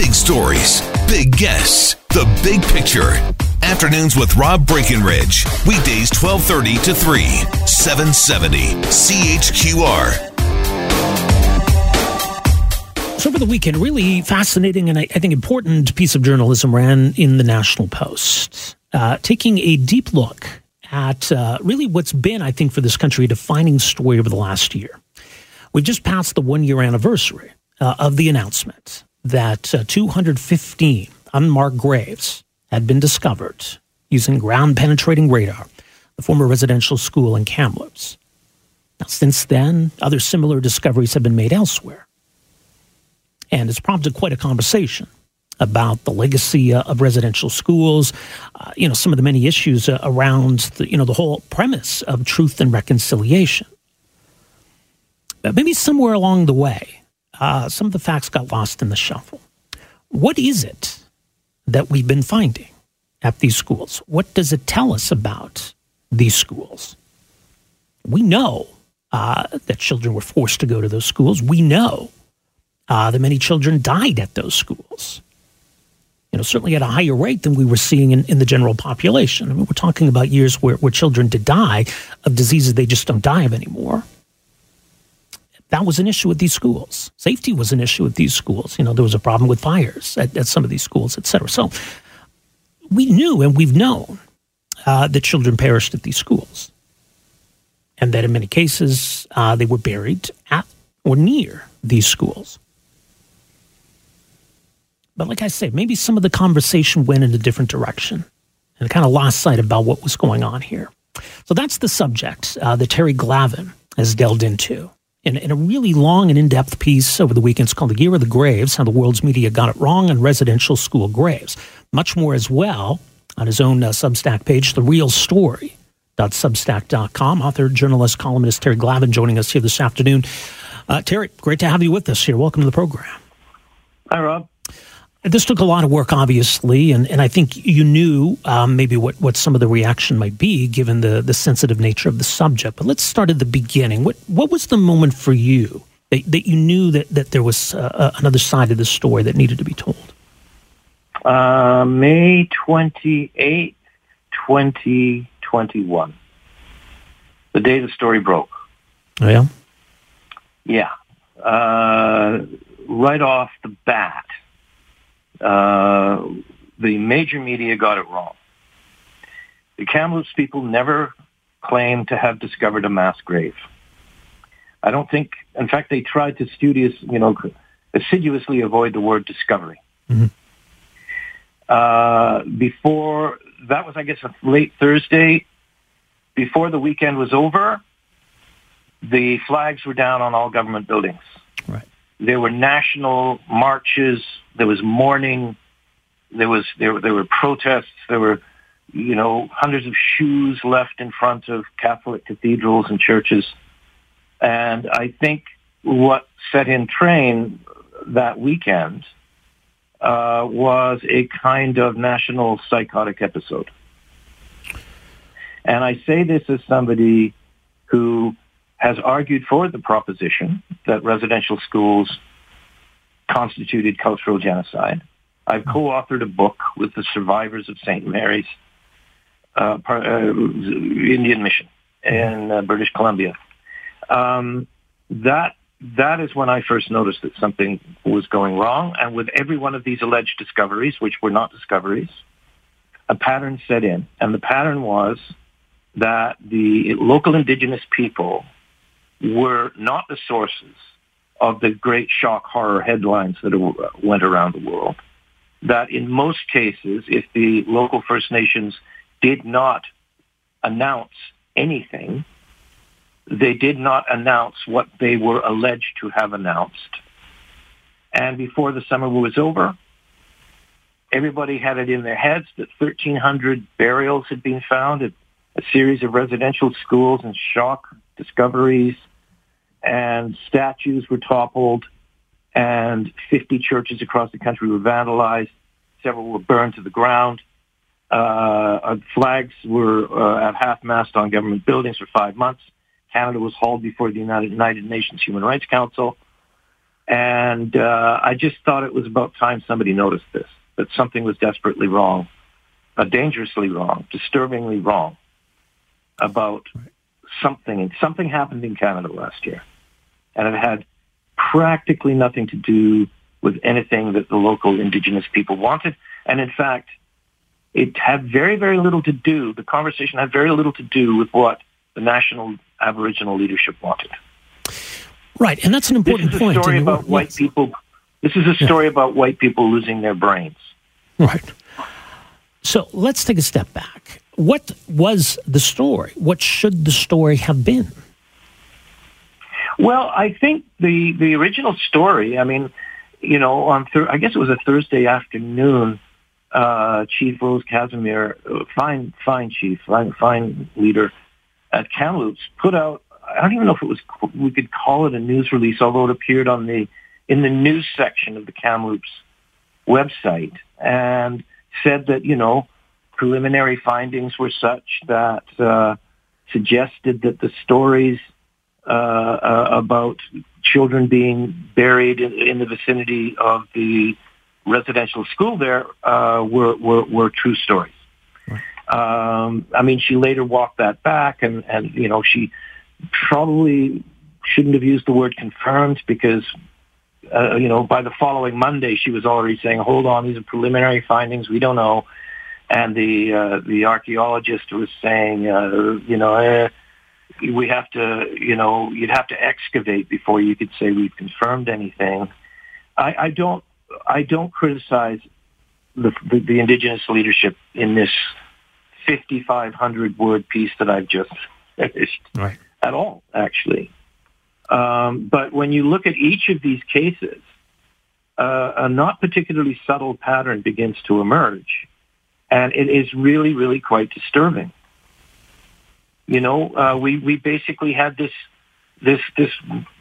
Big stories, big guests, the big picture. Afternoons with Rob Breckenridge. Weekdays 1230 to 3, 770 CHQR. So over the weekend, really fascinating and I, think important piece of journalism ran in the National Post, uh, taking a deep look at uh, really what's been, I think, for this country a defining story over the last year. We've just passed the one year anniversary uh, of the announcement that uh, 215 unmarked graves had been discovered using ground penetrating radar, the former residential school in Kamloops. Now, since then, other similar discoveries have been made elsewhere. And it's prompted quite a conversation about the legacy uh, of residential schools, uh, you know, some of the many issues uh, around the, you know, the whole premise of truth and reconciliation. But maybe somewhere along the way, uh, some of the facts got lost in the shuffle. What is it that we've been finding at these schools? What does it tell us about these schools? We know uh, that children were forced to go to those schools. We know uh, that many children died at those schools. You know, certainly at a higher rate than we were seeing in, in the general population. I mean, we're talking about years where, where children did die of diseases they just don't die of anymore. That was an issue at these schools. Safety was an issue at these schools. You know, there was a problem with fires at, at some of these schools, et cetera. So we knew and we've known uh, that children perished at these schools. And that in many cases, uh, they were buried at or near these schools. But like I say, maybe some of the conversation went in a different direction and kind of lost sight about what was going on here. So that's the subject uh, that Terry Glavin has delved into in, in, a really long and in depth piece over the weekend. It's called The Year of the Graves How the World's Media Got It Wrong on Residential School Graves. Much more as well on his own uh, Substack page, The Real Story. Substack.com. Author, journalist, columnist Terry Glavin joining us here this afternoon. Uh, Terry, great to have you with us here. Welcome to the program. Hi, Rob. This took a lot of work, obviously, and, and I think you knew um, maybe what, what some of the reaction might be given the, the sensitive nature of the subject. But let's start at the beginning. What, what was the moment for you that, that you knew that, that there was uh, uh another side of the story that needed to be told? Uh, May 28, 2021. The day the story broke. Oh, yeah? Yeah. Uh, right off the bat uh, the major media got it wrong. The Kamloops people never claimed to have discovered a mass grave. I don't think, in fact, they tried to studious, you know, assiduously avoid the word discovery. Mm-hmm. Uh, before that was, I guess, a late Thursday. Before the weekend was over, the flags were down on all government buildings. There were national marches. There was mourning. There was there, there were protests. There were, you know, hundreds of shoes left in front of Catholic cathedrals and churches. And I think what set in train that weekend uh, was a kind of national psychotic episode. And I say this as somebody who has argued for the proposition that residential schools constituted cultural genocide. I've co-authored a book with the survivors of St. Mary's uh, uh, Indian Mission in uh, British Columbia. Um, that that is when I first noticed that something was going wrong. And with every one of these alleged discoveries, which were not discoveries, a pattern set in. And the pattern was that the local indigenous people were not the sources of the great shock horror headlines that went around the world. That in most cases, if the local First Nations did not announce anything, they did not announce what they were alleged to have announced. And before the summer was over, everybody had it in their heads that 1,300 burials had been found at a series of residential schools and shock discoveries and statues were toppled, and 50 churches across the country were vandalized. Several were burned to the ground. Uh, flags were uh, at half-mast on government buildings for five months. Canada was hauled before the United, United Nations Human Rights Council. And uh, I just thought it was about time somebody noticed this, that something was desperately wrong, uh, dangerously wrong, disturbingly wrong about something. And something happened in Canada last year. And it had practically nothing to do with anything that the local indigenous people wanted. And in fact, it had very, very little to do, the conversation had very little to do with what the national Aboriginal leadership wanted. Right, and that's an important this is a story about white yes. people. This is a story yeah. about white people losing their brains. Right. So let's take a step back. What was the story? What should the story have been? Well, I think the the original story. I mean, you know, on thir- I guess it was a Thursday afternoon. Uh, chief Rose Casimir, uh, fine, fine chief, fine, fine leader at Kamloops, put out I don't even know if it was we could call it a news release, although it appeared on the in the news section of the Kamloops website, and said that you know preliminary findings were such that uh, suggested that the stories uh, uh, about children being buried in, in, the vicinity of the residential school there uh, were, were, were true stories. Um, I mean, she later walked that back, and, and you know she probably shouldn't have used the word confirmed because, uh, you know, by the following Monday, she was already saying, hold on, these are preliminary findings. We don't know. And the, uh, the archaeologist was saying, uh, you know, eh, we have to, you know, you'd have to excavate before you could say we've confirmed anything. I, I don't, I don't criticize the, the, the indigenous leadership in this 5,500 word piece that I've just finished. Right at all, actually. Um, but when you look at each of these cases, uh, a not particularly subtle pattern begins to emerge, and it is really, really quite disturbing. You know, uh, we we basically had this this this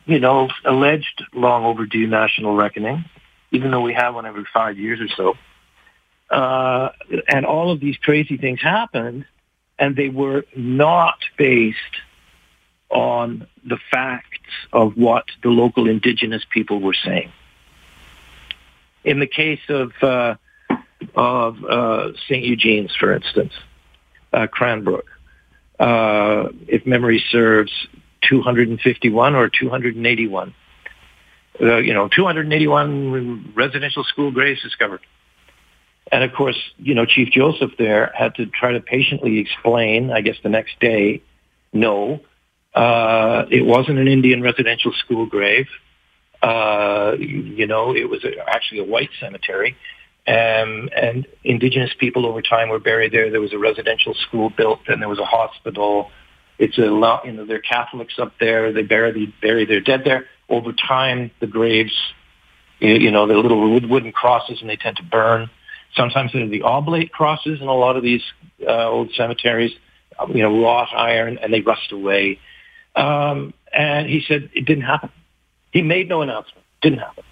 you know alleged long overdue national reckoning, even though we have one every five years or so. Uh, and all of these crazy things happened, and they were not based on the facts of what the local indigenous people were saying. In the case of uh, of uh, St. Eugene's, for instance, uh, Cranbrook, uh, if memory serves, 251 or 281. Uh, you know, 281 residential school graves discovered. And of course, you know, Chief Joseph there had to try to patiently explain, I guess the next day, no, uh, it wasn't an Indian residential school grave. Uh, you know, it was actually a white cemetery. Um, and indigenous people over time were buried there. There was a residential school built, and there was a hospital. It's a lot, you know, they're Catholics up there. They bury, they bury their dead there. Over time, the graves, you know, the little wooden crosses, and they tend to burn. Sometimes they're the oblate crosses in a lot of these uh, old cemeteries, you know, wrought iron, and they rust away. Um, and he said it didn't happen. He made no announcement. Didn't happen.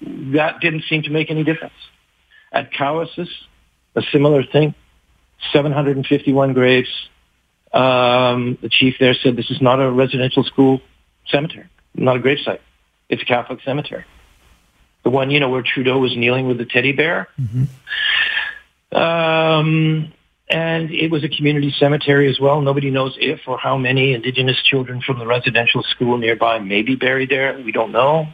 That didn't seem to make any difference. At Cowessess, a similar thing. 751 graves. Um, the chief there said this is not a residential school cemetery, not a gravesite. It's a Catholic cemetery. The one, you know, where Trudeau was kneeling with the teddy bear. Mm-hmm. Um, and it was a community cemetery as well. Nobody knows if or how many Indigenous children from the residential school nearby may be buried there. We don't know.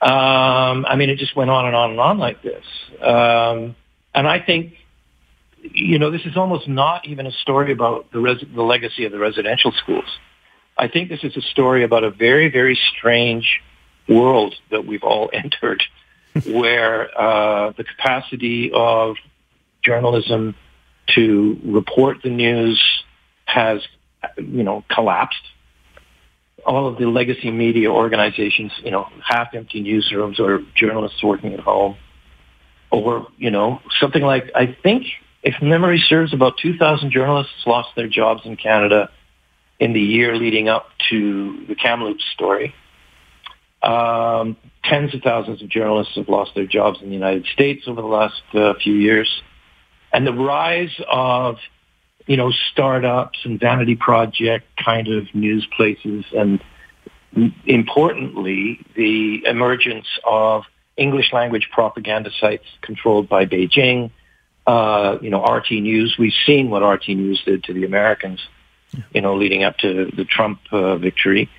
Um, I mean, it just went on and on and on like this. Um, and I think, you know, this is almost not even a story about the, res- the legacy of the residential schools. I think this is a story about a very, very strange world that we've all entered where uh, the capacity of journalism to report the news has, you know, collapsed. All of the legacy media organizations, you know, half-empty newsrooms or journalists working at home, or you know, something like I think, if memory serves, about 2,000 journalists lost their jobs in Canada in the year leading up to the Kamloops story. Um, tens of thousands of journalists have lost their jobs in the United States over the last uh, few years and the rise of you know startups and vanity project kind of news places and importantly, the emergence of English language propaganda sites controlled by Beijing. Uh, you know, RT News. We've seen what RT News did to the Americans. You know, leading up to the Trump uh, victory.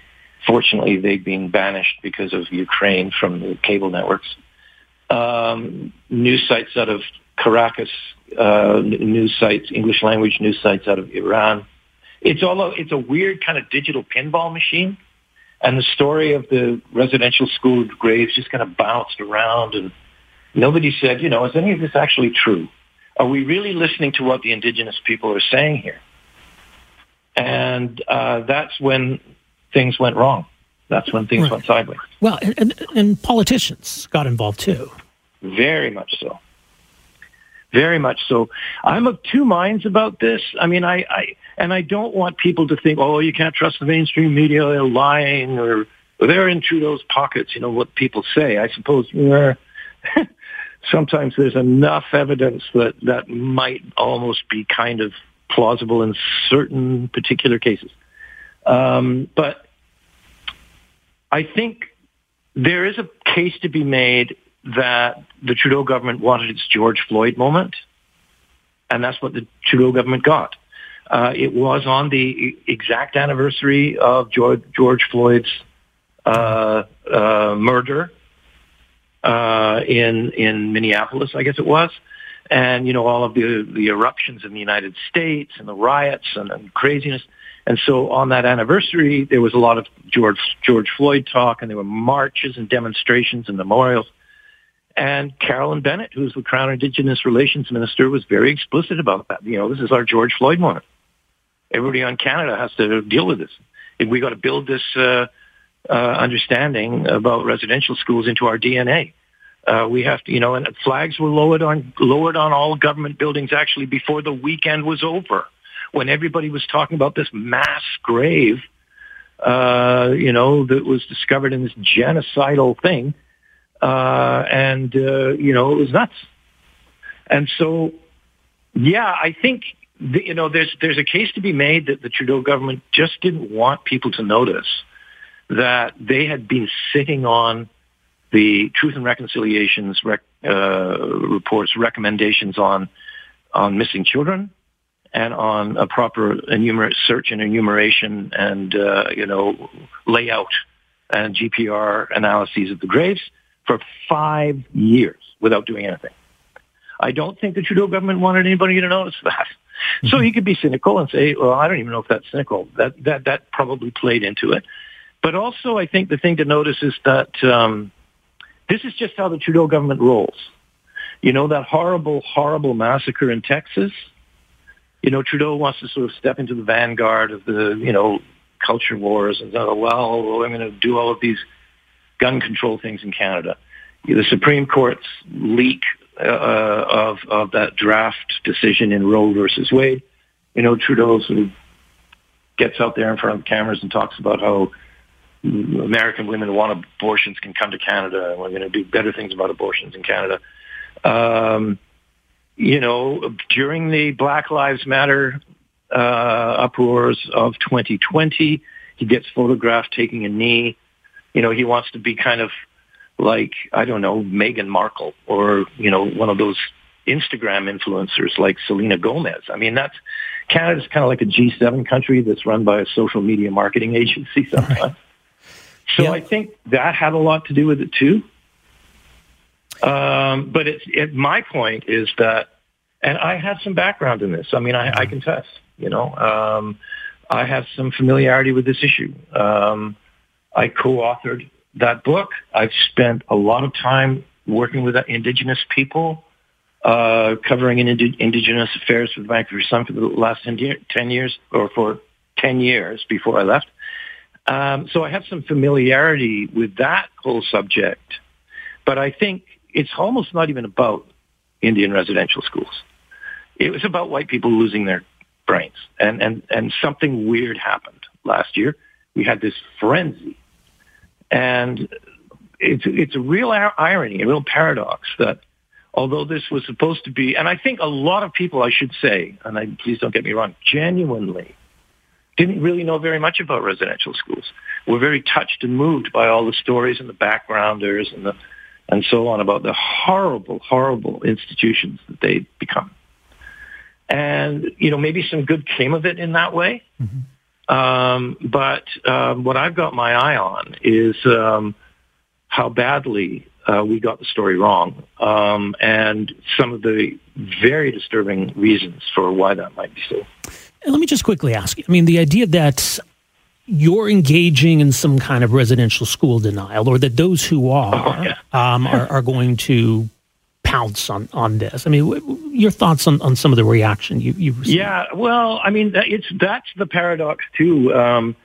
Fortunately, they've been banished because of Ukraine from the cable networks. Um, news sites out of Caracas, uh, news sites, English language news sites out of Iran. It's all a, it's a weird kind of digital pinball machine. And the story of the residential school graves just kind of bounced around and nobody said, you know, is any of this actually true? Are we really listening to what the indigenous people are saying here? And uh, that's when things went wrong. That's when things right. went sideways. Well, and, and politicians got involved too. Very much so. Very much so. I'm of two minds about this. I mean, I, I and I don't want people to think, oh, you can't trust the mainstream media, they're lying, or, they're in Trudeau's pockets. You know what people say. I suppose yeah, sometimes there's enough evidence that that might almost be kind of plausible in certain particular cases. Um, but I think there is a case to be made that the Trudeau government wanted its George Floyd moment, and that's what the Trudeau government got. Uh, it was on the exact anniversary of George, George Floyd's uh, uh, murder uh, in in Minneapolis, I guess it was, and you know all of the the eruptions in the United States and the riots and, and craziness. And so on that anniversary, there was a lot of George George Floyd talk, and there were marches and demonstrations and memorials. And Carolyn Bennett, who's the Crown Indigenous Relations Minister, was very explicit about that. You know, this is our George Floyd moment. Everybody on Canada has to deal with this. If we got to build this uh, uh, understanding about residential schools into our DNA. Uh, we have to, you know, and flags were lowered on lowered on all government buildings actually before the weekend was over, when everybody was talking about this mass grave, uh, you know, that was discovered in this genocidal thing uh, and uh, you know it was nuts. And so, yeah, I think the, you know there's there's a case to be made that the Trudeau government just didn't want people to notice that they had been sitting on the Truth and Reconciliation's rec, uh, reports recommendations on on missing children and on a proper enumerate search and enumeration and uh, you know layout and GPR analyses of the graves for five years without doing anything. I don't think the Trudeau government wanted anybody to notice that. Mm-hmm. So he could be cynical and say, well, I don't even know if that's cynical. That, that, that probably played into it. But also I think the thing to notice is that um, this is just how the Trudeau government rolls. You know, that horrible, horrible massacre in Texas, you know, Trudeau wants to sort of step into the vanguard of the, you know, culture wars and oh, well, I'm going to do all of these gun control things in Canada. The Supreme Court's leak uh, of of that draft decision in Roe versus Wade. You know, Trudeau sort of gets out there in front of the cameras and talks about how American women who want abortions can come to Canada, and we're going to do better things about abortions in Canada. Um, you know, during the Black Lives Matter uh, uproars of 2020, he gets photographed taking a knee you know, he wants to be kind of like, I don't know, Meghan Markle or, you know, one of those Instagram influencers like Selena Gomez. I mean, that's Canada's kind of like a G7 country that's run by a social media marketing agency sometimes. Right. So. I think that had a lot to do with it too. Um, but it's it, my point is that, and I have some background in this. I mean, I, I can test. You know, um, I have some familiarity with this issue. Um, I co-authored that book. I've spent a lot of time working with indigenous people, uh, covering ind- indigenous affairs with Vancouver Sun for the last 10, 10 years, or for 10 years before I left. Um, so I have some familiarity with that whole subject. But I think it's almost not even about Indian residential schools. It was about white people losing their brains. And, and, and something weird happened last year we had this frenzy. And it's, it's a real irony, a real paradox that although this was supposed to be, and I think a lot of people, I should say, and I, please don't get me wrong, genuinely didn't really know very much about residential schools. Were very touched and moved by all the stories and the backgrounders and the and so on about the horrible, horrible institutions that they become. And you know, maybe some good came of it in that way. Mm-hmm. Um, but um, what I've got my eye on is um, how badly uh, we got the story wrong, um, and some of the very disturbing reasons for why that might be so. Let me just quickly ask you. I mean, the idea that you're engaging in some kind of residential school denial, or that those who are oh, yeah. um, are, are, going to pounce on, on this. I mean, w- your thoughts on, on some of the reaction you, you've received? Yeah, well, I mean, it's that's the paradox too. Um,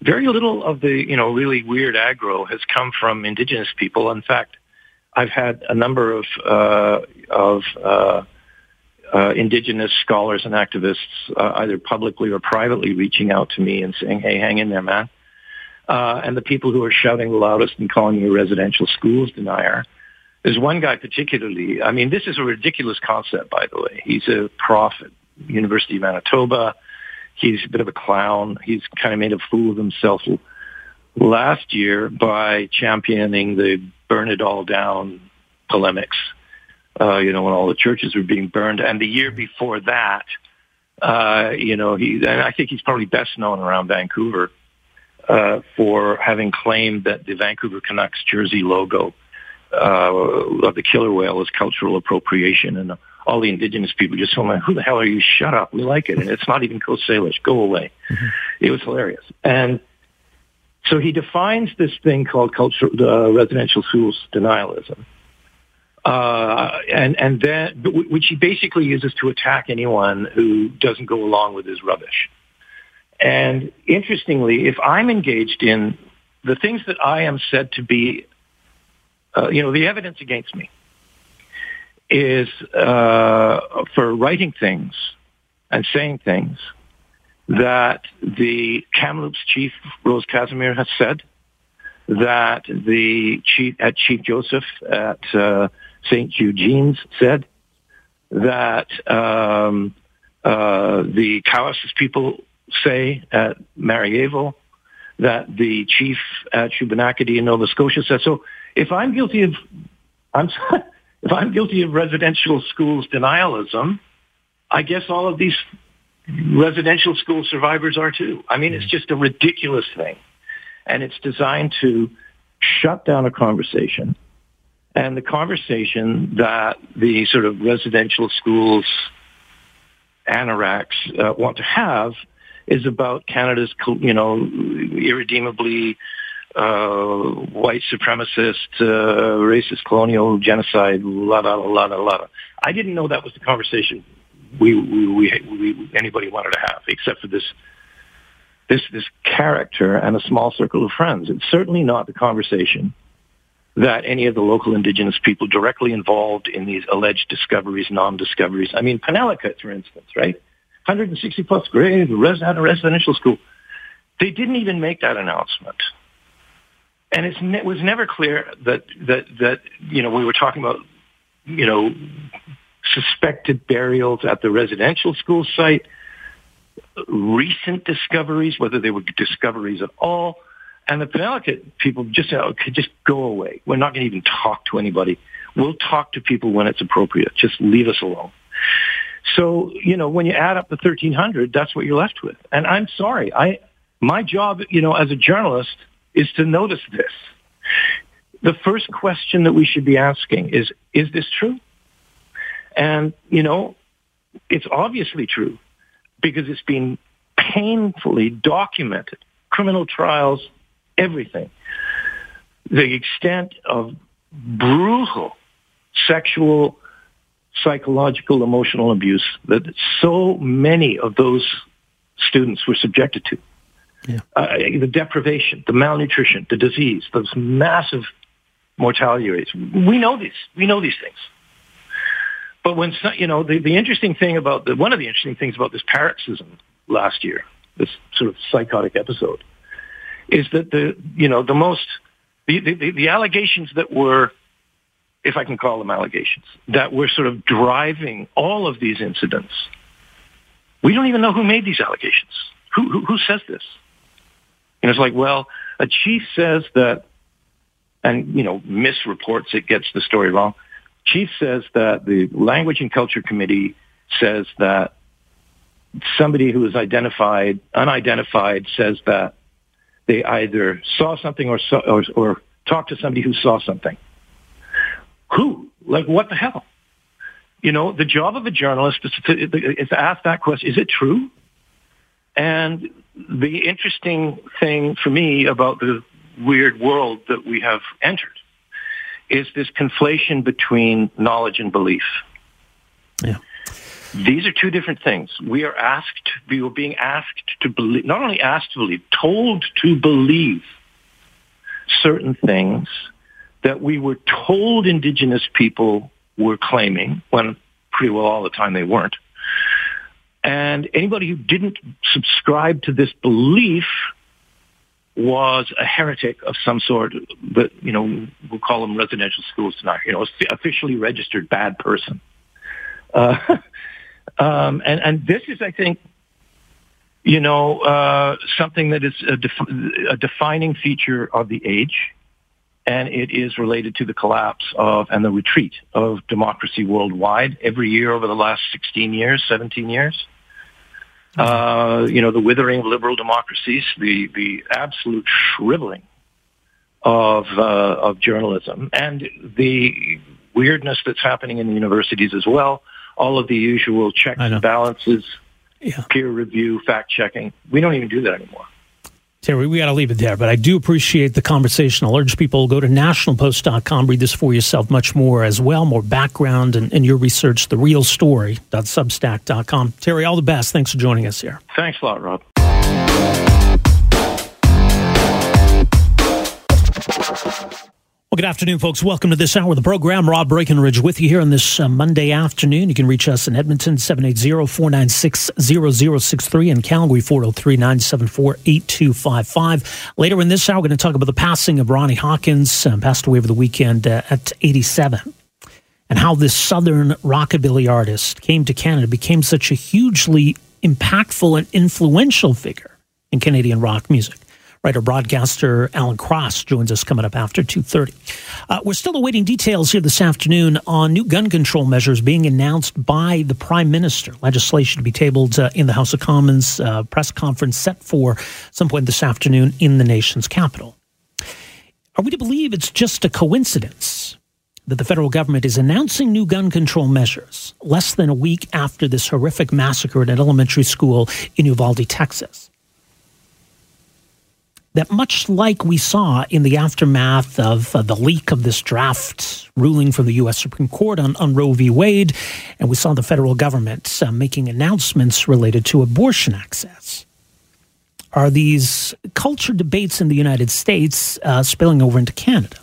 very little of the you know really weird aggro has come from Indigenous people. In fact, I've had a number of uh, of uh, uh, indigenous scholars and activists, uh, either publicly or privately, reaching out to me and saying, "Hey, hang in there, man." Uh, and the people who are shouting the loudest and calling me a residential schools denier. There's one guy particularly. I mean, this is a ridiculous concept, by the way. He's a prof at University of Manitoba. He's a bit of a clown. He's kind of made a fool of himself last year by championing the burn it all down polemics uh, you know, when all the churches were being burned. And the year before that, uh, you know, he, and I think he's probably best known around Vancouver, uh, for having claimed that the Vancouver Canucks jersey logo, uh, of the killer whale is cultural appropriation. And all the indigenous people just told me, who the hell are you? Shut up. We like it. And it's not even Coast Salish. Go away. Mm-hmm. It was hilarious. And, so he defines this thing called cultural, uh, residential schools denialism uh, and and then which he basically uses to attack anyone who doesn't go along with his rubbish. And interestingly, if I'm engaged in the things that I am said to be, uh, you know, the evidence against me is uh, for writing things and saying things that the Kamloops chief Rose Casimir has said, that the chief at Chief Joseph at uh, St. Eugene's said that um, uh, the Cowessess people say at Marieval, that the chief at Shubenacadie in Nova Scotia said. So if I'm guilty of, I'm if I'm guilty of residential schools denialism, I guess all of these residential school survivors are too. I mean, it's just a ridiculous thing. And it's designed to shut down a conversation and the conversation that the sort of residential schools anoraks uh, want to have is about Canada's, you know, irredeemably white supremacist, uh, racist, colonial genocide, la la la la la. I didn't know that was the conversation we, we, we, anybody wanted to have, except for this this this character and a small circle of friends. It's certainly not the conversation that any of the local indigenous people directly involved in these alleged discoveries, non-discoveries. I mean, Penelakut, for instance, right? 160 plus grade, res- had a residential school. They didn't even make that announcement. And it was never clear that, that, that, you know, we were talking about, you know, suspected burials at the residential school site, recent discoveries, whether they were discoveries at all, and the Penelakut people just uh, said, okay, just go away. We're not going to even talk to anybody. We'll talk to people when it's appropriate. Just leave us alone. So, you know, when you add up the 1300, that's what you're left with. And I'm sorry. I, my job, you know, as a journalist is to notice this. The first question that we should be asking is, is this true? And, you know, it's obviously true because it's been painfully documented. Criminal trials, everything. The extent of brutal sexual, psychological, emotional abuse that so many of those students were subjected to. Yeah. Uh, the deprivation, the malnutrition, the disease, those massive mortality rates. We know these. We know these things. But when you know the, the interesting thing about the, one of the interesting things about this paroxysm last year, this sort of psychotic episode, is that the you know the most the, the, the allegations that were if I can call them allegations that were sort of driving all of these incidents we don't even know who made these allegations who, who, who says this? And it's like, well, a chief says that, and, you know, misreports it, gets the story wrong. Chief says that the Language and Culture Committee says that somebody who is identified, unidentified, says that they either saw something or, saw, or, or talked to somebody who saw something. Who? Like, what the hell? You know, the job of a journalist is to, is to ask that question, is it true? And the interesting thing for me about the weird world that we have entered is this conflation between knowledge and belief. Yeah. These are two different things. We are asked, we are being asked to believe, not only asked to believe, told to believe certain things that we were told indigenous people were claiming when pretty well all the time they weren't. And anybody who didn't subscribe to this belief was a heretic of some sort, but, you know, we'll call them residential schools tonight, you know, officially registered bad person. Uh, um, and, and this is, I think, you know, uh, something that is a, def- a defining feature of the age and it is related to the collapse of and the retreat of democracy worldwide every year over the last 16 years, 17 years. Uh, you know, the withering of liberal democracies, the, the absolute shriveling of, uh, of journalism, and the weirdness that's happening in the universities as well. All of the usual checks and balances, yeah. peer review, fact checking. We don't even do that anymore. Terry, we got to leave it there, but I do appreciate the conversation. I'll urge people go to nationalpost.com, read this for yourself much more as well, more background and, and your research, the real story.substack.com. Terry, all the best. Thanks for joining us here. Thanks a lot, Rob. Well, good afternoon, folks. Welcome to this hour of the program. Rob Breckenridge with you here on this uh, Monday afternoon. You can reach us in Edmonton, 780-496-0063 and Calgary, 403-974-8255. Later in this hour, we're going to talk about the passing of Ronnie Hawkins, uh, passed away over the weekend uh, at 87, and how this Southern rockabilly artist came to Canada, became such a hugely impactful and influential figure in Canadian rock music. Writer broadcaster Alan Cross joins us coming up after 2.30. Uh, we're still awaiting details here this afternoon on new gun control measures being announced by the Prime Minister. Legislation to be tabled uh, in the House of Commons uh, press conference set for some point this afternoon in the nation's capital. Are we to believe it's just a coincidence that the federal government is announcing new gun control measures less than a week after this horrific massacre at an elementary school in Uvalde, Texas? That much like we saw in the aftermath of uh, the leak of this draft ruling from the U.S. Supreme Court on, on Roe v. Wade, and we saw the federal government uh, making announcements related to abortion access. Are these culture debates in the United States uh, spilling over into Canada?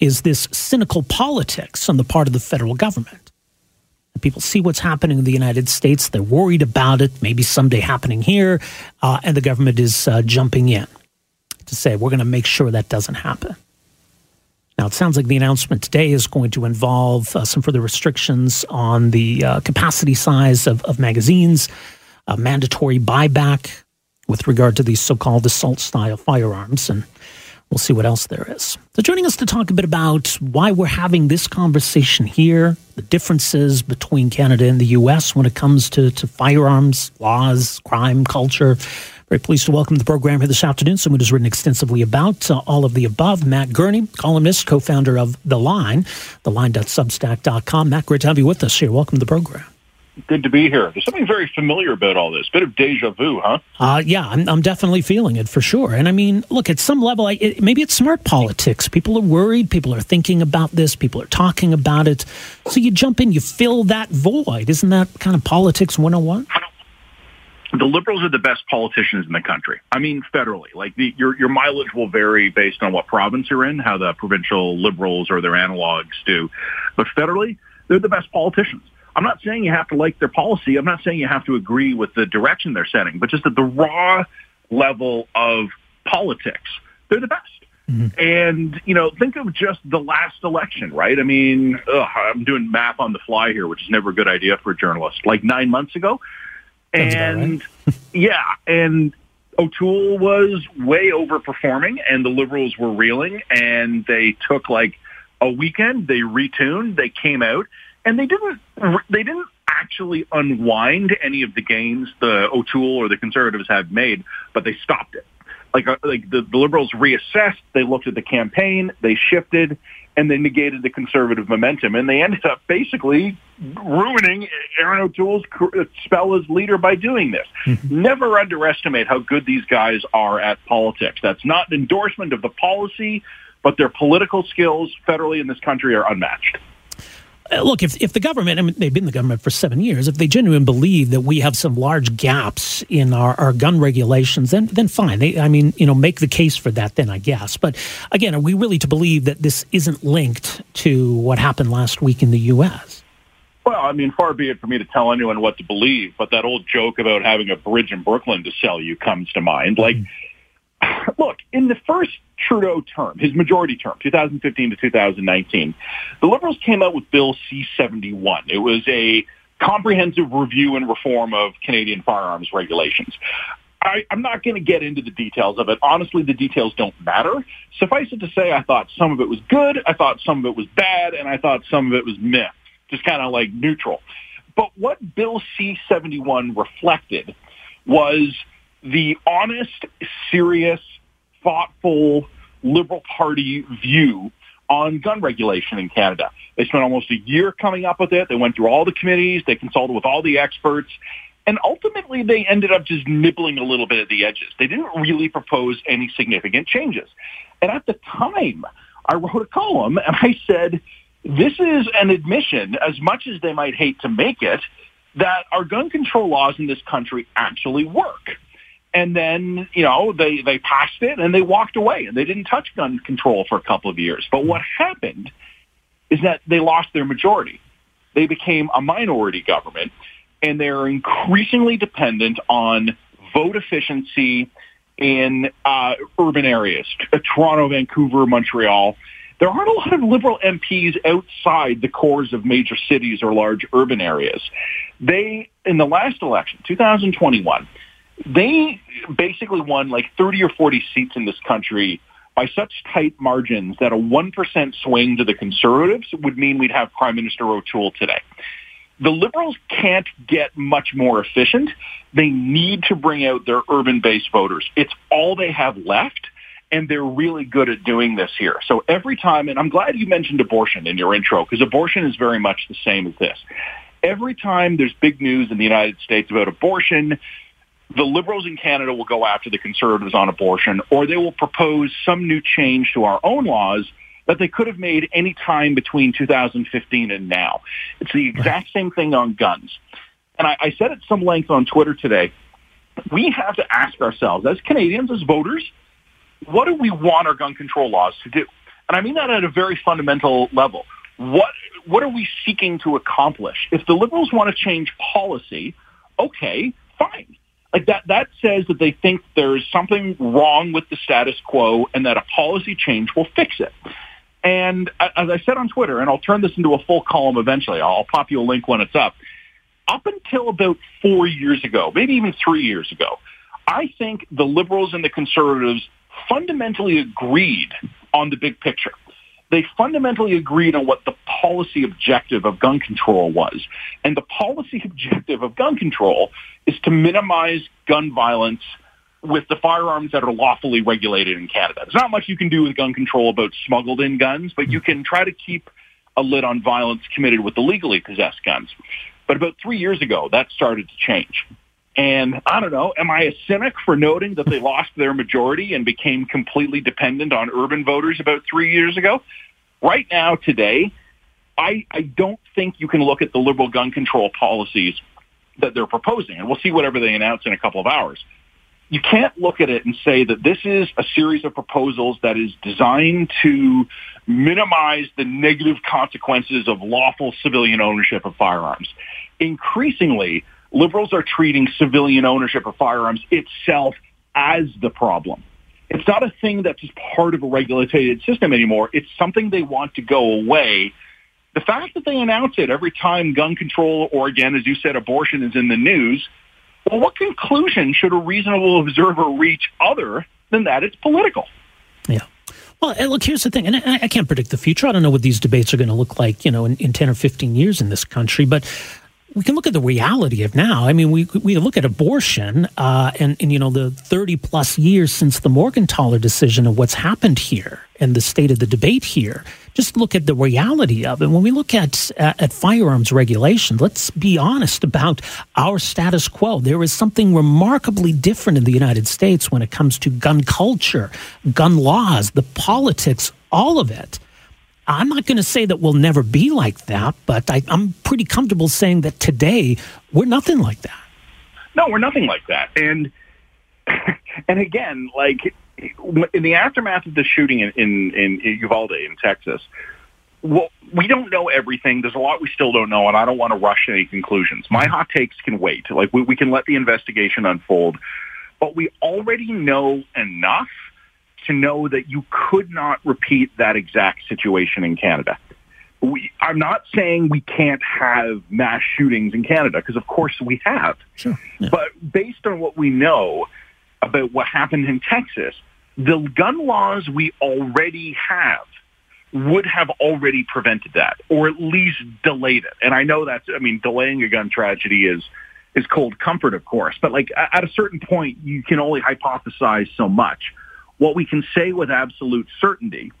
Is this cynical politics on the part of the federal government? People see what's happening in the United States. They're worried about it, maybe someday happening here, uh, and the government is uh, jumping in to say, we're going to make sure that doesn't happen. Now, it sounds like the announcement today is going to involve uh, some further restrictions on the uh, capacity size of, of magazines, mandatory buyback with regard to these so called assault style firearms. And We'll see what else there is. So, joining us to talk a bit about why we're having this conversation here, the differences between Canada and the U.S. when it comes to, to firearms, laws, crime, culture. Very pleased to welcome the program here this afternoon. Someone who's written extensively about uh, all of the above. Matt Gurney, columnist, co founder of The Line, theline.substack.com. Matt, great to have you with us here. Welcome to the program good to be here. There's something very familiar about all this. Bit of deja vu, huh? Uh, yeah, I'm, I'm definitely feeling it for sure. And I mean, look, at some level, I, it, maybe it's smart politics. People are worried. People are thinking about this. People are talking about it. So you jump in, you fill that void. Isn't that kind of politics 101? the liberals are the best politicians in the country. I mean, federally, like the, your your mileage will vary based on what province you're in, how the provincial liberals or their analogs do, but federally, they're the best politicians. I'm not saying you have to like their policy. I'm not saying you have to agree with the direction they're setting, but just at the raw level of politics, they're the best. Mm-hmm. And, you know, think of just the last election, right? I mean, ugh, I'm doing math on the fly here, which is never a good idea for a journalist. Like nine months ago, and right. yeah, and O'Toole was way overperforming, and the Liberals were reeling, and they took like a weekend. They retuned. They came out, and they didn't. They didn't actually unwind any of the gains the O'Toole or the Conservatives had made, but they stopped it. Like, uh, like the, the Liberals reassessed. They looked at the campaign. They shifted, and they negated the Conservative momentum, and they ended up basically ruining Erin O'Toole's spell as leader by doing this. Mm-hmm. Never underestimate how good these guys are at politics. That's not an endorsement of the policy, but their political skills federally in this country are unmatched. Uh, look, if, if the government, I mean, they've been the government for seven years, if they genuinely believe that we have some large gaps in our, our gun regulations, then then fine. They, I mean, you know, make the case for that then, I guess. But again, are we really to believe that this isn't linked to what happened last week in the U.S.? Well, I mean, far be it for me to tell anyone what to believe, but that old joke about having a bridge in Brooklyn to sell you comes to mind. Like. look, in the first Trudeau term, his majority term, 2015 to 2019, the Liberals came out with Bill C-71. It was a comprehensive review and reform of Canadian firearms regulations. I, I'm not going to get into the details of it. Honestly, the details don't matter. Suffice it to say, I thought some of it was good, I thought some of it was bad, and I thought some of it was myth just kind of like neutral. But what Bill C-71 reflected was the honest, serious, thoughtful Liberal Party view on gun regulation in Canada. They spent almost a year coming up with it. They went through all the committees. They consulted with all the experts. And ultimately, they ended up just nibbling a little bit at the edges. They didn't really propose any significant changes. And at the time, I wrote a column and I said, this is an admission, as much as they might hate to make it, that our gun control laws in this country actually work. And then, you know, they, they passed it and they walked away and they didn't touch gun control for a couple of years. But what happened is that they lost their majority. They became a minority government and they're increasingly dependent on vote efficiency in uh, urban areas, Toronto, Vancouver, Montreal, there aren't a lot of liberal MPs outside the cores of major cities or large urban areas. They, in the last election, 2021, they basically won like 30 or 40 seats in this country by such tight margins that a 1% swing to the conservatives would mean we'd have Prime Minister O'Toole today. The liberals can't get much more efficient. They need to bring out their urban-based voters. It's all they have left and they're really good at doing this here. So every time, and I'm glad you mentioned abortion in your intro, because abortion is very much the same as this. Every time there's big news in the United States about abortion, the liberals in Canada will go after the conservatives on abortion, or they will propose some new change to our own laws that they could have made any time between 2015 and now. It's the exact same thing on guns. And I, I said at some length on Twitter today, we have to ask ourselves, as Canadians, as voters, what do we want our gun control laws to do? And I mean that at a very fundamental level. What what are we seeking to accomplish? If the liberals want to change policy, okay, fine. Like that that says that they think there's something wrong with the status quo and that a policy change will fix it. And as I said on Twitter, and I'll turn this into a full column eventually. I'll pop you a link when it's up. Up until about four years ago, maybe even three years ago, I think the liberals and the conservatives fundamentally agreed on the big picture. They fundamentally agreed on what the policy objective of gun control was. And the policy objective of gun control is to minimize gun violence with the firearms that are lawfully regulated in Canada. There's not much you can do with gun control about smuggled in guns, but you mm-hmm. can try to keep a lid on violence committed with the legally possessed guns. But about three years ago, that started to change. And I don't know, am I a cynic for noting that they lost their majority and became completely dependent on urban voters about three years ago? Right now, today, I, I don't think you can look at the liberal gun control policies that they're proposing, and we'll see whatever they announce in a couple of hours. You can't look at it and say that this is a series of proposals that is designed to minimize the negative consequences of lawful civilian ownership of firearms. Increasingly, liberals are treating civilian ownership of firearms itself as the problem. It's not a thing that's just part of a regulated system anymore. It's something they want to go away. The fact that they announce it every time gun control or, again, as you said, abortion is in the news, Well, what conclusion should a reasonable observer reach other than that it's political? Yeah. Well, look, here's the thing, and I, I, can't predict the future. I don't know what these debates are going to look like, you know, in, in 10 or 15 years in this country, but we can look at the reality of now. I mean, we we look at abortion uh, and and you know the thirty plus years since the Morgentaler decision and what's happened here and the state of the debate here. Just look at the reality of it. When we look at at, at firearms regulation, let's be honest about our status quo. There is something remarkably different in the United States when it comes to gun culture, gun laws, the politics, all of it. I'm not going to say that we'll never be like that, but I, I'm pretty comfortable saying that today we're nothing like that. No, we're nothing like that. And and again, like in the aftermath of the shooting in in, in Uvalde in Texas, well, we don't know everything. There's a lot we still don't know, and I don't want to rush any conclusions. My hot takes can wait. Like we, we can let the investigation unfold, but we already know enough to know that you could not repeat that exact situation in Canada. We, I'm not saying we can't have mass shootings in Canada, because of course we have. Sure. Yeah. But based on what we know about what happened in Texas, the gun laws we already have would have already prevented that, or at least delayed it. And I know that's, I mean, delaying a gun tragedy is is cold comfort, of course. But like at a certain point, you can only hypothesize so much. What we can say with absolute certainty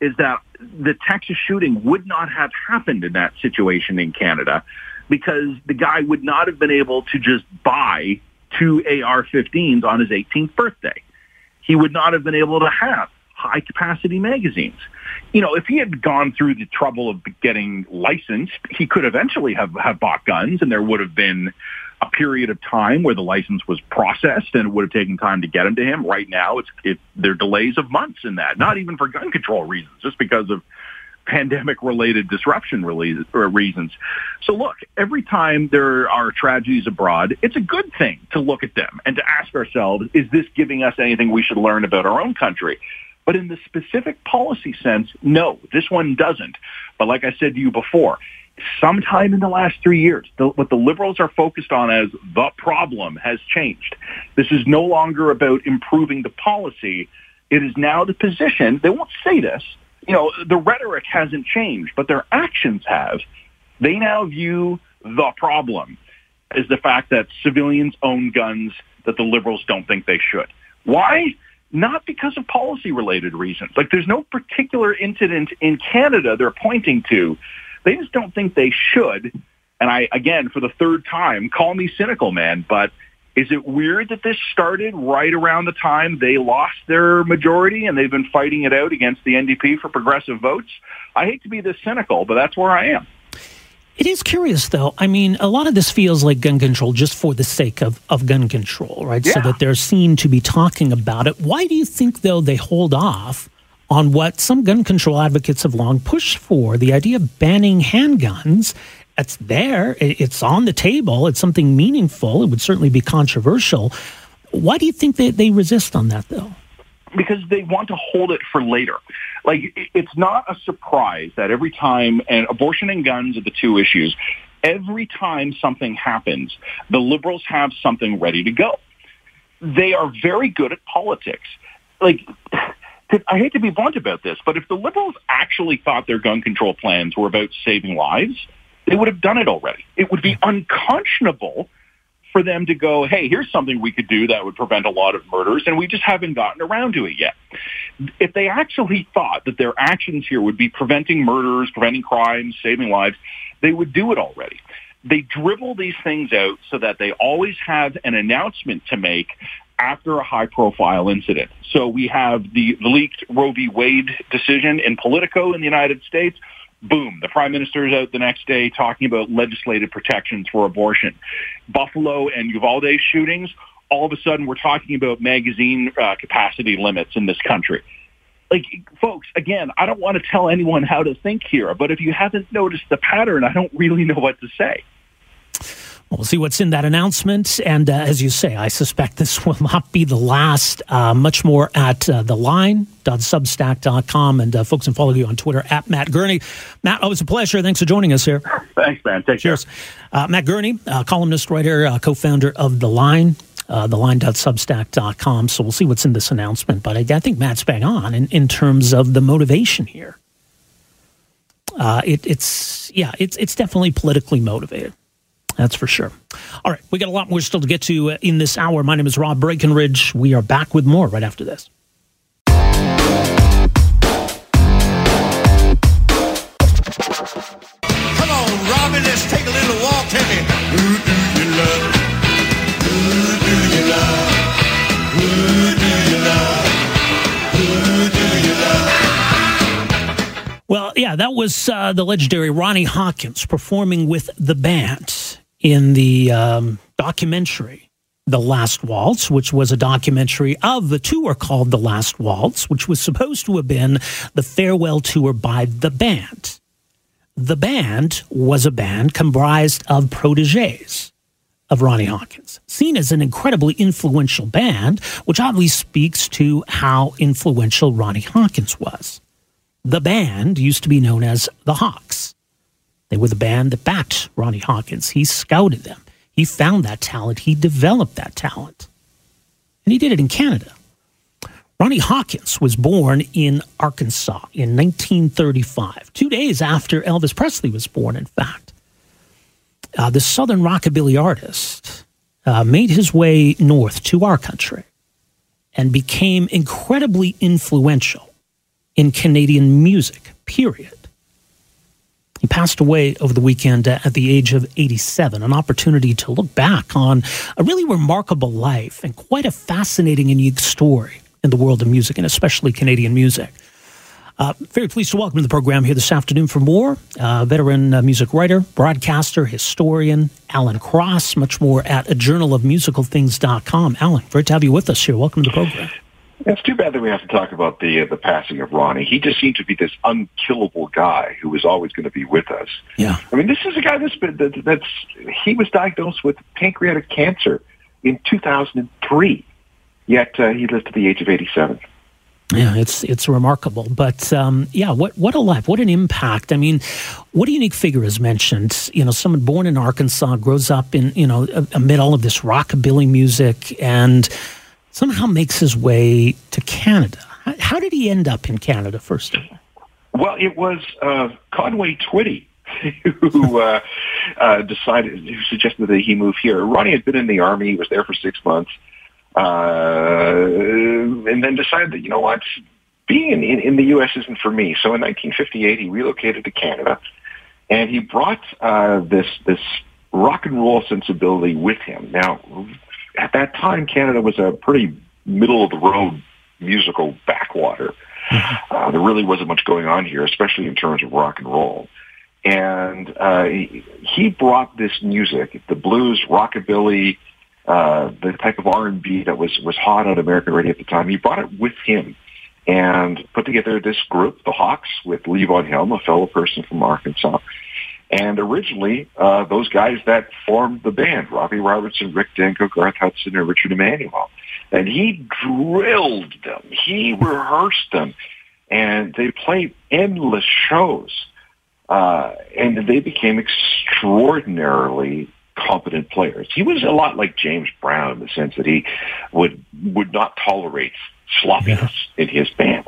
is that the Texas shooting would not have happened in that situation in Canada because the guy would not have been able to just buy two AR-15s on his 18th birthday. He would not have been able to have high capacity magazines. You know, if he had gone through the trouble of getting licensed, he could eventually have, have bought guns and there would have been a period of time where the license was processed and it would have taken time to get them to him. Right now, it's it, there are delays of months in that, not even for gun control reasons, just because of pandemic-related disruption reasons. So look, every time there are tragedies abroad, it's a good thing to look at them and to ask ourselves, is this giving us anything we should learn about our own country? But in the specific policy sense, no, this one doesn't. But like I said to you before, sometime in the last three years, the, what the liberals are focused on as the problem has changed. This is no longer about improving the policy. It is now the position. They won't say this. You know, the rhetoric hasn't changed, but their actions have. They now view the problem as the fact that civilians own guns that the liberals don't think they should. Why? Not because of policy related reasons. Like there's no particular incident in Canada they're pointing to they just don't think they should. And I, again, for the third time, call me cynical, man, but is it weird that this started right around the time they lost their majority and they've been fighting it out against the NDP for progressive votes? I hate to be this cynical, but that's where I am. It is curious, though. I mean, a lot of this feels like gun control just for the sake of, of gun control, right? Yeah. So that they're seen to be talking about it. Why do you think, though, they hold off on what some gun control advocates have long pushed for the idea of banning handguns. It's there, it's on the table, it's something meaningful. It would certainly be controversial. Why do you think they, they resist on that, though? because they want to hold it for later. Like it's not a surprise that every time and abortion and guns are the two issues. Every time something happens, the liberals have something ready to go. They are very good at politics. Like I hate to be blunt about this, but if the liberals actually thought their gun control plans were about saving lives, they would have done it already. It would be unconscionable for them to go, hey, here's something we could do that would prevent a lot of murders, and we just haven't gotten around to it yet. If they actually thought that their actions here would be preventing murders, preventing crimes, saving lives, they would do it already. They dribble these things out so that they always have an announcement to make after a high profile incident. So we have the, the leaked Roe v. Wade decision in Politico in the United States. Boom, the prime minister is out the next day talking about legislative protections for abortion. Buffalo and Uvalde shootings, all of a sudden we're talking about magazine uh, capacity limits in this country. Like, folks, again, I don't want to tell anyone how to think here, but if you haven't noticed the pattern, I don't really know what to say. We'll see what's in that announcement. And uh, as you say, I suspect this will not be the last. Uh, much more at uh, the line.substack.com. And uh, folks can follow you on Twitter at Matt Gurney. Matt, always a pleasure. Thanks for joining us here. Thanks, man. Take Cheers. care. Uh, Matt Gurney, uh, columnist, writer, uh, co founder of The Line. Uh, theline.substack.com. So we'll see what's in this announcement. But I, I think Matt's bang on in, in terms of the motivation here. Uh, it, it's yeah, it's it's definitely politically motivated. That's for sure. All right, we got a lot more still to get to uh, in this hour. My name is Rob Breckenridge. We are back with more right after this. Come on, Robbie, let's take a little walk. Tell me, who do you love? Who do you love? Who do you love? Who do you love? Well, yeah, that was uh, the legendary Ronnie Hawkins performing with the band in the um, documentary The Last Waltz, which was a documentary of the tour called The Last Waltz, which was supposed to have been the farewell tour by the band. The band was a band comprised of proteges of Ronnie Hawkins, seen as an incredibly influential band, which obviously speaks to how influential Ronnie Hawkins was. The band used to be known as the Hawks. They were the band that backed Ronnie Hawkins. He scouted them. He found that talent. He developed that talent. And he did it in Canada. Ronnie Hawkins was born in Arkansas in 1935, two days after Elvis Presley was born, in fact. Uh, the Southern rockabilly artist uh, made his way north to our country and became incredibly influential in Canadian music, period. He passed away over the weekend at the age of 87, an opportunity to look back on a really remarkable life and quite a fascinating and unique story in the world of music, and especially Canadian music. Uh, very pleased to welcome to the program here this afternoon for more. Uh, veteran uh, music writer, broadcaster, historian, Alan Cross, much more at a journal of musicalthings.com. Alan, great to have you with us here. Welcome to the program. It's too bad that we have to talk about the uh, the passing of Ronnie. He just seemed to be this unkillable guy who was always going to be with us. Yeah. I mean, this is a guy that's been that, that's he was diagnosed with pancreatic cancer in 2003, yet uh, he lived to the age of 87. Yeah, it's it's remarkable, but um, yeah, what what a life, what an impact! I mean, what a unique figure is mentioned. You know, someone born in Arkansas grows up in you know amid all of this rockabilly music, and somehow makes his way to Canada. How, did he end up in Canada? First of all, Well, it was uh, Conway Twitty who uh, uh, decided, who suggested that he move here. Ronnie had been in the army; he was there for six months, uh, and then decided that you know what, being in, in, in the U.S. isn't for me. So in 1958, he relocated to Canada, and he brought uh, this this rock and roll sensibility with him. Now, at that time, Canada was a pretty middle of the road musical backwater. Uh, there really wasn't much going on here, especially in terms of rock and roll. And uh, he, he brought this music, the blues, rockabilly, uh, the type of R&B that was, was hot on American radio at the time. He brought it with him and put together this group, the Hawks, with Levon Helm, a fellow person from Arkansas. And originally, uh, those guys that formed the band, Robbie Robertson, Rick Danko, Garth Hudson, and Richard Manuel. And he drilled them. He rehearsed them. And they played endless shows. Uh, and they became extraordinarily competent players. He was a lot like James Brown in the sense that he would would not tolerate sloppiness in his band.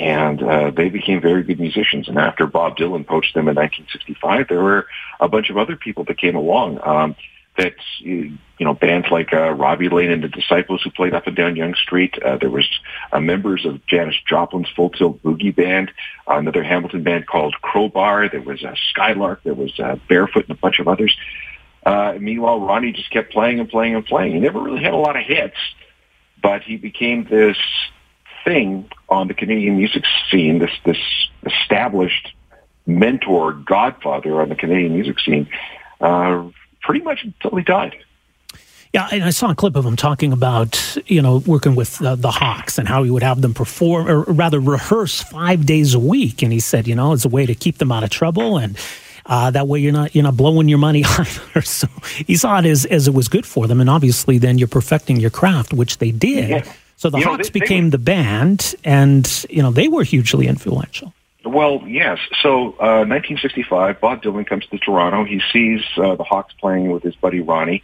And uh, they became very good musicians. And after Bob Dylan poached them in 1965, there were a bunch of other people that came along. Um, that you know bands like uh, Robbie Lane and the Disciples who played up and down Yonge Street. Uh, there was uh, members of Janis Joplin's Full Tilt Boogie Band, another Hamilton band called Crowbar. There was uh, Skylark. There was uh, Barefoot and a bunch of others. Uh, meanwhile, Ronnie just kept playing and playing and playing. He never really had a lot of hits, but he became this thing on the Canadian music scene. This this established mentor, godfather on the Canadian music scene. Uh, pretty much until he died. Yeah, and I saw a clip of him talking about you know working with uh, the Hawks and how he would have them perform or rather rehearse five days a week, and he said you know it's a way to keep them out of trouble and. Uh, that way you're not you're not blowing your money either. So he saw it as as it was good for them, and obviously then you're perfecting your craft, which they did. Yeah. So the You Hawks they- they became were- the band, and you know they were hugely influential. Well, yes. So, uh, 1965, Bob Dylan comes to Toronto. He sees uh, the Hawks playing with his buddy Ronnie.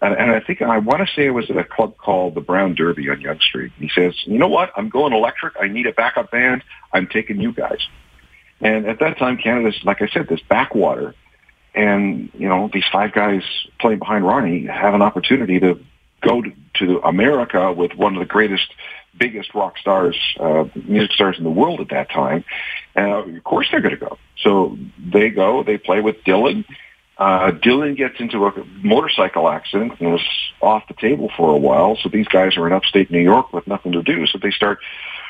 And, and I think, I want to say it was at a club called the Brown Derby on Yonge Street. He says, you know what? I'm going electric. I need a backup band. I'm taking you guys. And at that time, Canada's, like I said, this backwater. And, you know, these five guys playing behind Ronnie have an opportunity to go to, to America with one of the greatest, biggest rock stars, uh, music stars in the world at that time. Uh, of course they're going to go. So they go, they play with Dylan. Uh, Dylan gets into a motorcycle accident and was off the table for a while. So these guys are in upstate New York with nothing to do. So they start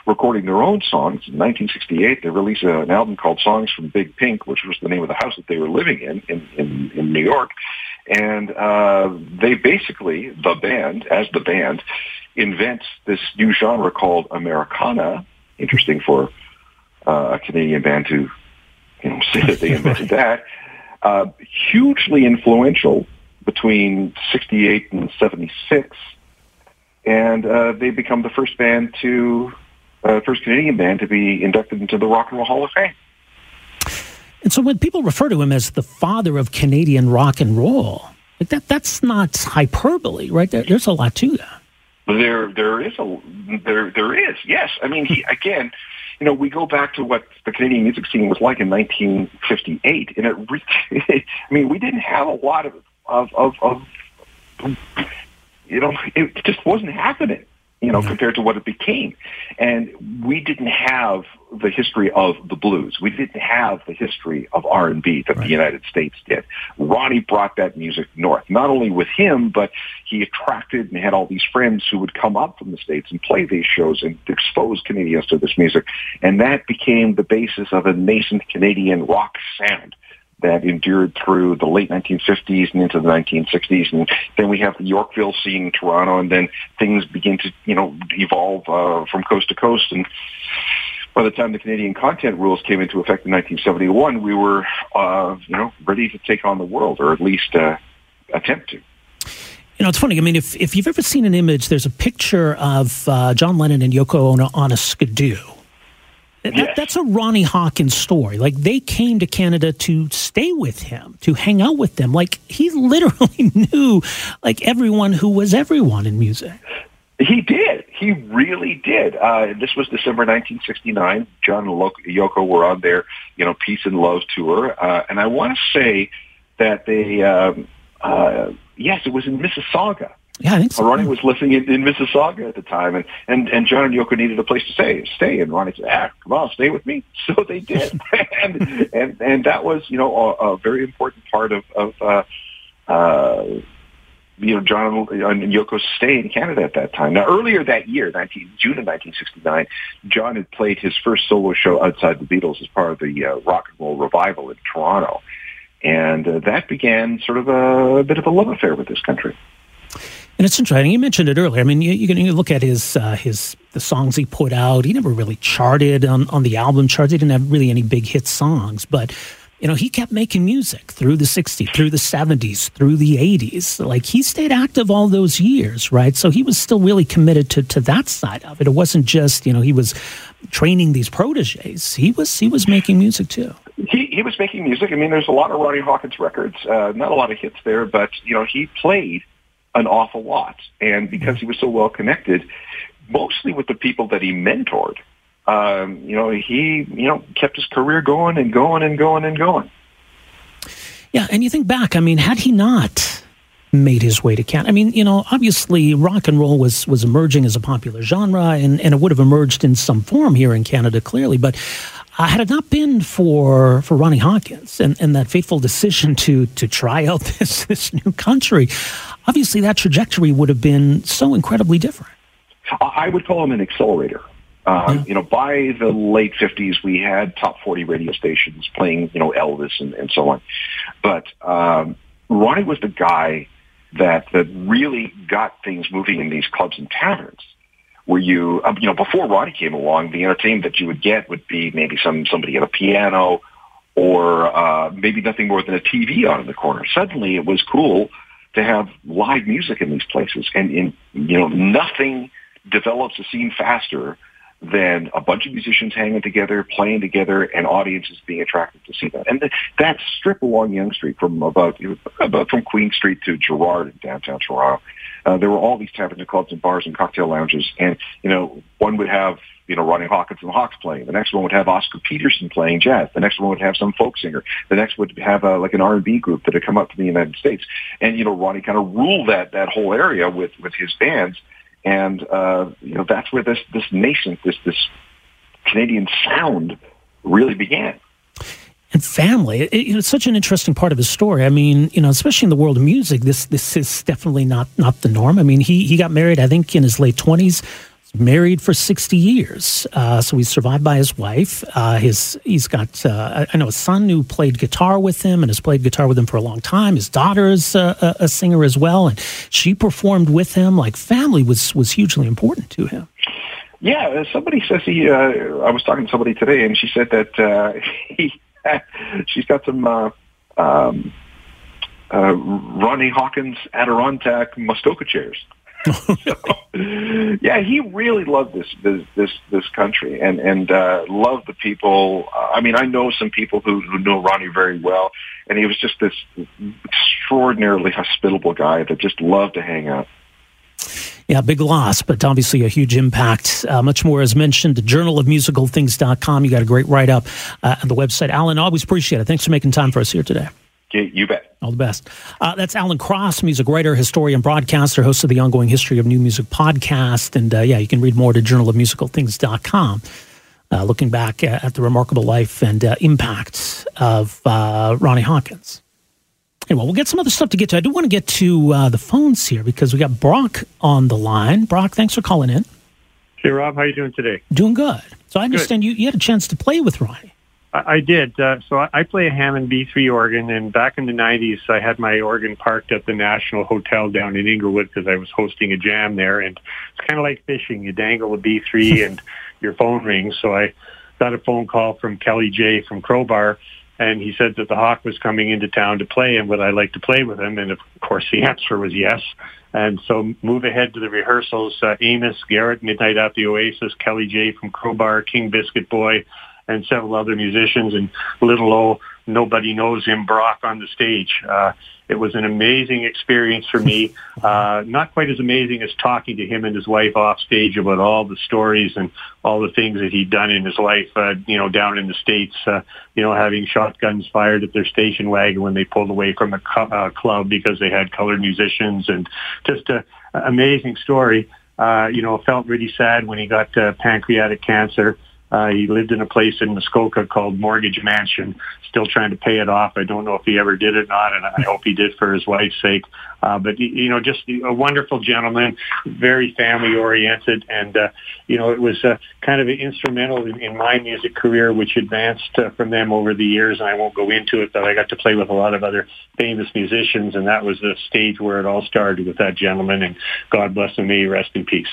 recording their own songs. In 1968, they release an album called Songs from Big Pink, which was the name of the house that they were living in in, in, in New York. And uh, they basically, the band, as the band, invents this new genre called Americana. Interesting for uh, a Canadian band to you know, say that they invented that. Uh, hugely influential between 68 and 76. And uh, they become the first band to, uh, first Canadian band to be inducted into the Rock and Roll Hall of Fame. And so when people refer to him as the father of Canadian rock and roll, like that that's not hyperbole, right? There, there's a lot to that. There, there is a, there, there is. Yes, I mean, he again. You know, we go back to what the Canadian music scene was like in 1958, and it. Re- I mean, we didn't have a lot of of of, of you know, it just wasn't happening. You know, compared to what it became, and we didn't have the history of the blues. We didn't have the history of R and B that the United States did. Ronnie brought that music north, not only with him, but he attracted and had all these friends who would come up from the states and play these shows and expose Canadians to this music, and that became the basis of a nascent Canadian rock sound that endured through the late 1950s and into the 1960s. And then we have the Yorkville scene in Toronto, and then things begin to, you know, evolve uh, from coast to coast. And by the time the Canadian content rules came into effect in 1971, we were, uh, you know, ready to take on the world, or at least uh, attempt to. You know, it's funny. I mean, if if you've ever seen an image, there's a picture of uh, John Lennon and Yoko Ono on a skidoo. That, Yes. That's a Ronnie Hawkins story. Like they came to Canada to stay with him, to hang out with them. Like he literally knew, like everyone who was everyone in music. He did. He really did. Uh, this was December 1969. John and Yoko were on their, you know, Peace and Love tour, uh, and I want to say that they, um, uh, yes, it was in Mississauga. Yeah, I think so. Ronnie was living in, in Mississauga at the time, and, and, and John and Yoko needed a place to stay. Stay, and Ronnie said, "Ah, come on, stay with me." So they did, and and and that was, you know, a, a very important part of of uh, uh, you know John and Yoko's stay in Canada at that time. Now, earlier that year, 19, June of 1969, John had played his first solo show outside the Beatles as part of the uh, rock and roll revival in Toronto, and uh, that began sort of a, a bit of a love affair with this country. And it's interesting. You mentioned it earlier. I mean, you, you can you look at his uh, his the songs he put out. He never really charted on, on the album charts. He didn't have really any big hit songs, but you know, he kept making music through the 60s, through the 70s, through the 80s. Like he stayed active all those years, right? So he was still really committed to to that side of it. It wasn't just, you know, he was training these proteges. He was he was making music too. He he was making music. I mean, there's a lot of Ronnie Hawkins records. Uh, not a lot of hits there, but you know, he played an awful lot, and because he was so well connected, mostly with the people that he mentored, um, you know, he you know kept his career going and going and going and going. Yeah, and you think back, I mean, had he not made his way to Canada, I mean, you know, obviously rock and roll was was emerging as a popular genre, and, and it would have emerged in some form here in Canada, clearly. But uh, had it not been for for Ronnie Hawkins and, and that fateful decision to to try out this this new country, obviously that trajectory would have been so incredibly different. I I would call him an accelerator. Um, You know, by the late '50s, we had top 40 radio stations playing, you know, Elvis and, and so on. But um, Ronnie was the guy that that really got things moving in these clubs and taverns. Where you, um, you know, before Ronnie came along, the entertainment that you would get would be maybe some somebody at a piano, or uh, maybe nothing more than a TV on in the corner. Suddenly, it was cool to have live music in these places, and in you know nothing develops a scene faster than a bunch of musicians hanging together, playing together, and audiences being attracted to see that. And th- that strip along Yonge Street from about, about from Queen Street to Gerrard in downtown Toronto, uh, there were all these taverns and clubs and bars and cocktail lounges. And, you know, one would have, you know, Ronnie Hawkins and the Hawks playing. The next one would have Oscar Peterson playing jazz. The next one would have some folk singer. The next would have uh, like an R&B group that had come up from the United States. And, you know, Ronnie kind of ruled that, that whole area with, with his bands and uh, you know that's where this this nascent this this Canadian sound really began. And family, it, it's such an interesting part of his story. I mean, you know, especially in the world of music, this this is definitely not not the norm. I mean, he he got married, I think, in his late twenties married for 60 years. Uh, so he's survived by his wife. Uh, his he's got uh, I know a son who played guitar with him and has played guitar with him for a long time. His daughter is a, a singer as well, and she performed with him. Like family was was hugely important to him. Yeah, uh, somebody says he. Uh, I was talking to somebody today, and she said that uh, he she's got some. Um, Ronnie Hawkins Adirondack Muskoka chairs so, yeah, he really loved this this this, this country and and uh, loved the people. Uh, I mean, I know some people who who know Ronnie very well, and he was just this extraordinarily hospitable guy that just loved to hang out. Yeah, big loss, but obviously a huge impact. Uh, much more as mentioned, the journalofmusicalthings.com. You got a great write up uh, on the website. Alan, always appreciate it. Thanks for making time for us here today. You bet. All the best. Uh, that's Alan Cross, music writer, historian, broadcaster, host of the Ongoing History of New Music podcast. And uh, yeah, you can read more at journalofmusicalthings.com. Uh, looking back at the remarkable life and uh, impact of uh, Ronnie Hawkins. Anyway, we'll get some other stuff to get to. I do want to get to uh, the phones here because we got Brock on the line. Brock, thanks for calling in. Hey, Rob, how you doing today? Doing good. So I understand you, you had a chance to play with Ronnie. I, did. Uh, so I, play a Hammond B3 organ, and back in the 90s, I had my organ parked at the National Hotel down in Inglewood because I was hosting a jam there. And it's kind of like fishing. You dangle a B3 and your phone rings. So I got a phone call from Kelly Jay from Crowbar, and he said that the Hawk was coming into town to play and would I like to play with him? And of course, the answer was yes. And so move ahead to the rehearsals. Uh, Amos, Garrett, Midnight at the Oasis, Kelly Jay from Crowbar, King Biscuit Boy, and several other musicians and little old nobody knows him Brock on the stage. Uh, it was an amazing experience for me. Uh, not quite as amazing as talking to him and his wife off stage about all the stories and all the things that he'd done in his life, uh, you know, down in the States, uh, you know, having shotguns fired at their station wagon when they pulled away from a cu- uh, club because they had colored musicians and just a, a amazing story. Uh, you know, felt really sad when he got uh, pancreatic cancer. Uh, he lived in a place in Muskoka called Mortgage Mansion, still trying to pay it off. I don't know if he ever did it or not, and I hope he did for his wife's sake. Uh, but, you know, just a wonderful gentleman, very family oriented. And, uh, you know, it was uh, kind of instrumental in, in my music career, which advanced uh, from them over the years. And I won't go into it, but I got to play with a lot of other famous musicians. And that was the stage where it all started with that gentleman. And God bless him. May he rest in peace.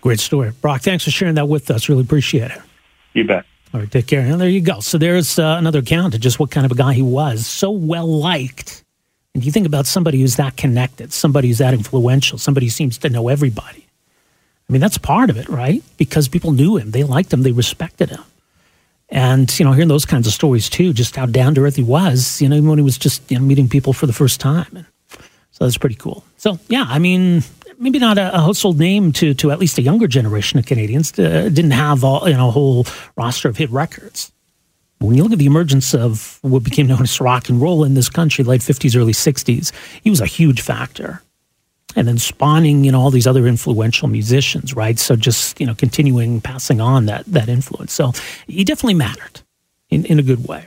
Great story. Brock, thanks for sharing that with us. Really appreciate it. You bet. All right, take care. And there you go. So there's uh, another account of just what kind of a guy he was. So well liked. And you think about somebody who's that connected, somebody who's that influential, somebody who seems to know everybody. I mean, that's part of it, right? Because people knew him, they liked him, they respected him. And, you know, hearing those kinds of stories too, just how down to earth he was, you know, even when he was just you know, meeting people for the first time. And so that's pretty cool. So, yeah, I mean, maybe not a, a, household name to to at least a younger generation of Canadians. Uh, didn't have all, you know a whole roster of hit records. When you look at the emergence of what became known as rock and roll in this country, late fifties, early sixties, he was a huge factor. And then spawning, you know, all these other influential musicians, right? So just, you know, continuing passing on that that influence. So he definitely mattered in, in a good way.